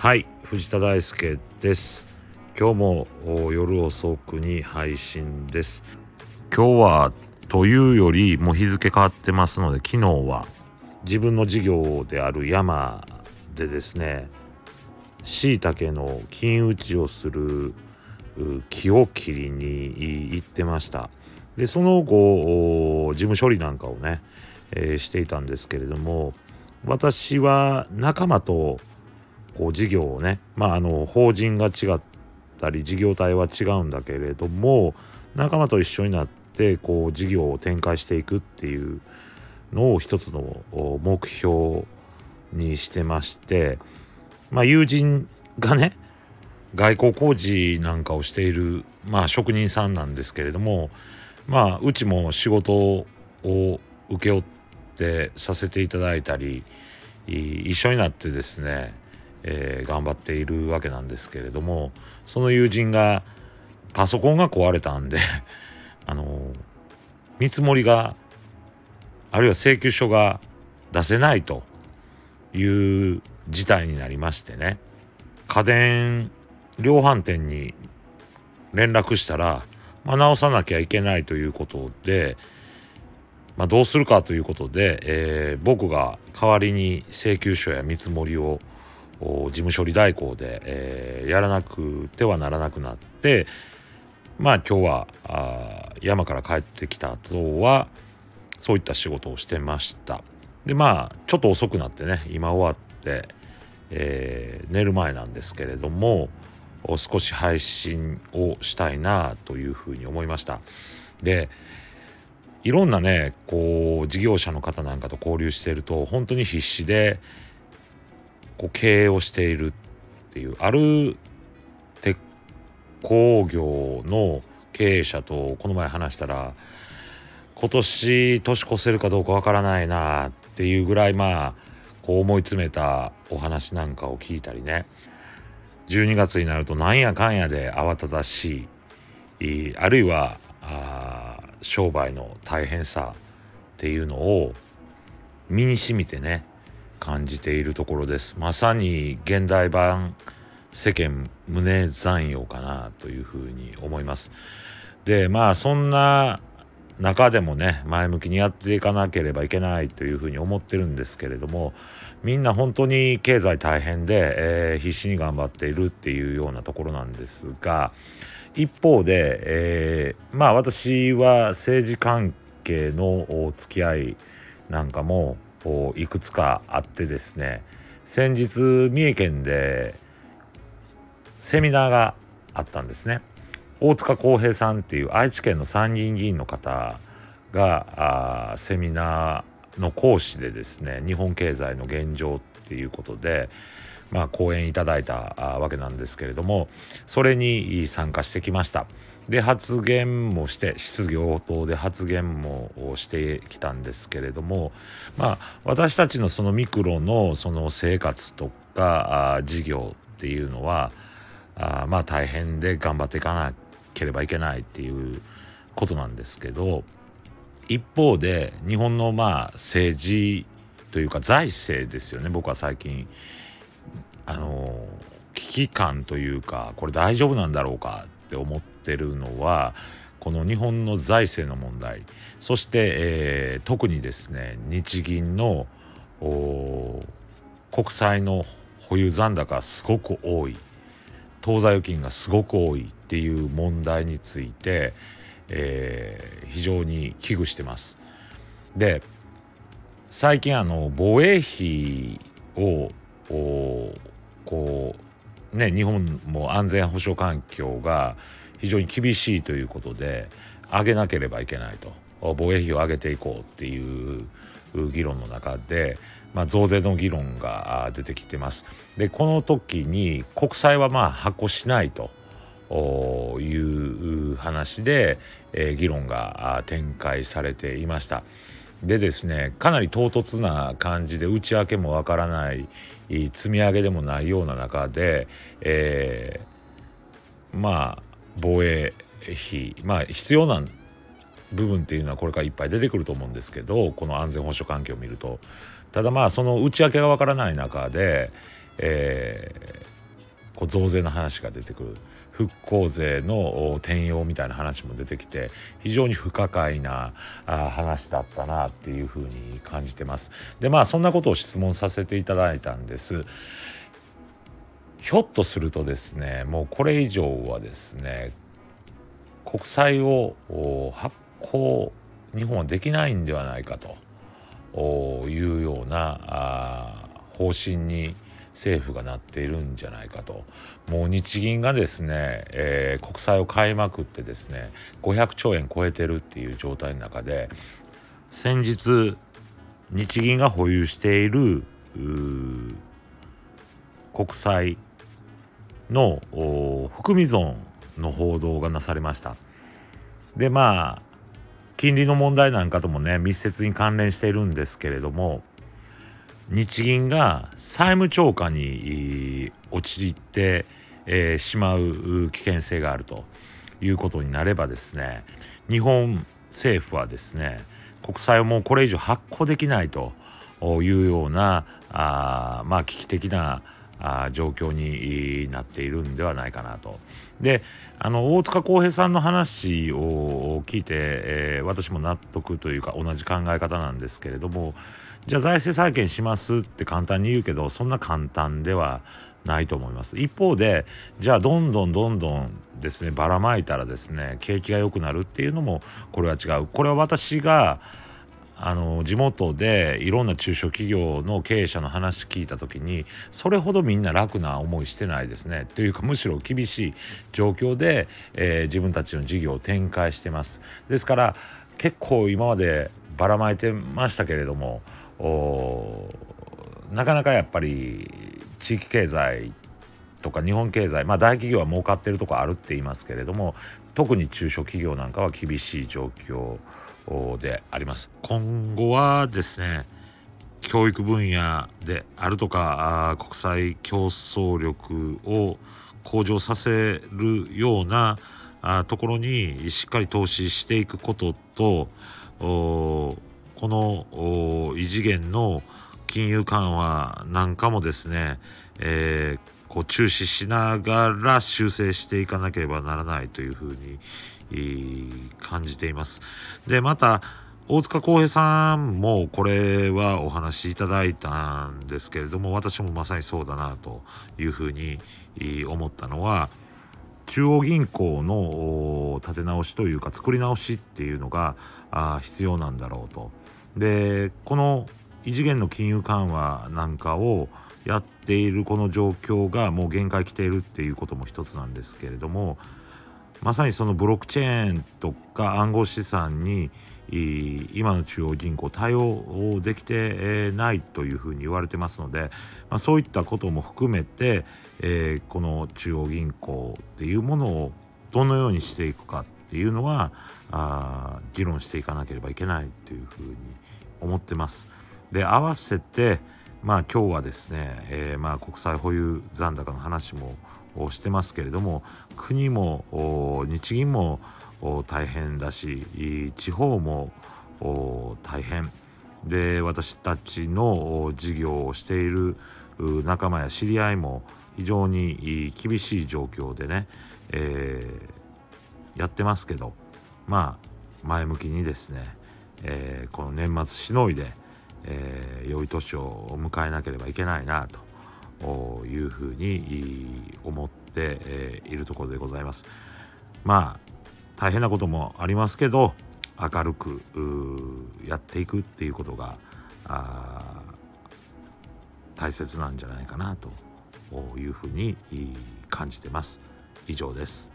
はい藤田大輔です。今日も夜遅くに配信です。今日はというよりもう日付変わってますので昨日は自分の事業である山でですねしいたけの金打ちをする木を切りに行ってました。でその後事務処理なんかをね、えー、していたんですけれども私は仲間とこう事業をねまああの法人が違ったり事業体は違うんだけれども仲間と一緒になってこう事業を展開していくっていうのを一つの目標にしてましてまあ友人がね外交工事なんかをしているまあ職人さんなんですけれどもまあうちも仕事を請け負ってさせていただいたり一緒になってですね、えー、頑張っているわけなんですけれどもその友人がパソコンが壊れたんで あの見積もりがあるいは請求書が出せないという事態になりましてね。家電量販店に連絡したら、まあ、直さなきゃいけないということで、まあ、どうするかということで、えー、僕が代わりに請求書や見積もりを事務処理代行で、えー、やらなくてはならなくなってまあ今日はあ山から帰ってきた後はそういった仕事をしてました。でまあちょっと遅くなってね今終わって、えー、寝る前なんですけれども少し配信をしたいなというふうに思いました。でいろんなねこう事業者の方なんかと交流してると本当に必死でこう経営をしているっていうある鉄工業の経営者とこの前話したら今年年越せるかどうかわからないなっていうぐらいまあこう思い詰めたお話なんかを聞いたりね。12月になるとなんやかんやで慌ただしいあるいはあ商売の大変さっていうのを身にしみてね感じているところです。まさに現代版世間胸残用かなというふうに思います。でまあそんな中でもね前向きにやっていかなければいけないというふうに思ってるんですけれどもみんな本当に経済大変で、えー、必死に頑張っているっていうようなところなんですが一方で、えー、まあ私は政治関係の付き合いなんかもいくつかあってですね先日三重県でセミナーがあったんですね。大塚康平さんっていう愛知県の参議院議員の方がセミナーの講師でですね日本経済の現状っていうことで、まあ、講演いただいたわけなんですけれどもそれに参加してきました。で発言もして質疑応答で発言もしてきたんですけれどもまあ私たちのそのミクロのその生活とか事業っていうのはあまあ大変で頑張っていかなければいけないっていうことなんですけど一方で日本のまあ政治というか財政ですよね。僕は最近あの危機感というかこれ大丈夫なんだろうかって思ってるのはこの日本の財政の問題そして、えー、特にですね日銀の国債の保有残高がすごく多い当座預金がすごく多いっていう問題について、えー、非常に危惧してます。で最近あの防衛費をこうね日本も安全保障環境が非常に厳しいということで上げなければいけないと防衛費を上げていこうっていう議論の中で、まあ、増税の議論が出てきてます。でこの時に国債はまあ発行しないという話で、えー、議論が展開されていました。でですねかなり唐突な感じで内訳もわからない積み上げでもないような中で、えー、まあ防衛費まあ必要な部分っていうのはこれからいっぱい出てくると思うんですけどこの安全保障環境を見ると。ただまあその内訳がわからない中で、えー、こう増税の話が出てくる。復興税の転用みたいな話も出てきて非常に不可解なあ話だったなっていうふうに感じてます。でまあそんなことを質問させていただいたんです。ひょっとするとですねもうこれ以上はですね国債を発行日本はできないんではないかというような方針に政府がなっているんじゃないかともう日銀がですね、えー、国債を買いまくってですね500兆円超えてるっていう状態の中で先日日銀が保有している国債の含み損の報道がなされました。でまあ金利の問題なんかともね密接に関連しているんですけれども日銀が債務超過に陥って、えー、しまう危険性があるということになればですね日本政府はですね国債をもうこれ以上発行できないというようなあまあ危機的なあ状況になっているんではないかなと。であの大塚浩平さんの話を聞いて、えー、私も納得というか同じ考え方なんですけれどもじゃあ財政再建しますって簡単に言うけどそんな簡単ではないと思います。一方でじゃあどんどんどんどんですねばらまいたらですね景気が良くなるっていうのもこれは違う。これは私があの地元でいろんな中小企業の経営者の話聞いた時にそれほどみんな楽な思いしてないですね。というかむしろ厳しい状況で、えー、自分たちの事業を展開してます。ですから結構今までばらまいてましたけれどもなかなかやっぱり地域経済とか日本経済まあ大企業は儲かってるとこあるって言いますけれども特に中小企業なんかは厳しい状況であります。今後はですね教育分野であるとか国際競争力を向上させるようなところにしっかり投資していくこととこの異次元の金融緩和なんかもですね、えー、こう注視しながら修正していかなければならないというふうに感じています。でまた大塚浩平さんもこれはお話しいただいたんですけれども私もまさにそうだなというふうに思ったのは中央銀行の立て直しというか作り直しっていうのが必要なんだろうと。でこの異次元の金融緩和なんかをやっているこの状況がもう限界来ているっていうことも一つなんですけれどもまさにそのブロックチェーンとか暗号資産に今の中央銀行対応できてないというふうに言われてますので、まあ、そういったことも含めて、えー、この中央銀行っていうものをどのようにしていくかっていうのはあ議論していかなければいけないというふうに思ってます。で合わせてまあ今日はですね、えー、まあ国際保有残高の話もしてますけれども国も日銀も大変だし地方も大変。で私たちの事業をしている仲間や知り合いも非常に厳しい状況でね、えー、やってますけどまあ前向きにですね、えー、この年末しのいで、えー、良い年を迎えなければいけないなというふうに思っているところでございます。まあ大変なこともありますけど明るくやっていくっていうことが大切なんじゃないかなというふうに感じてます。以上です。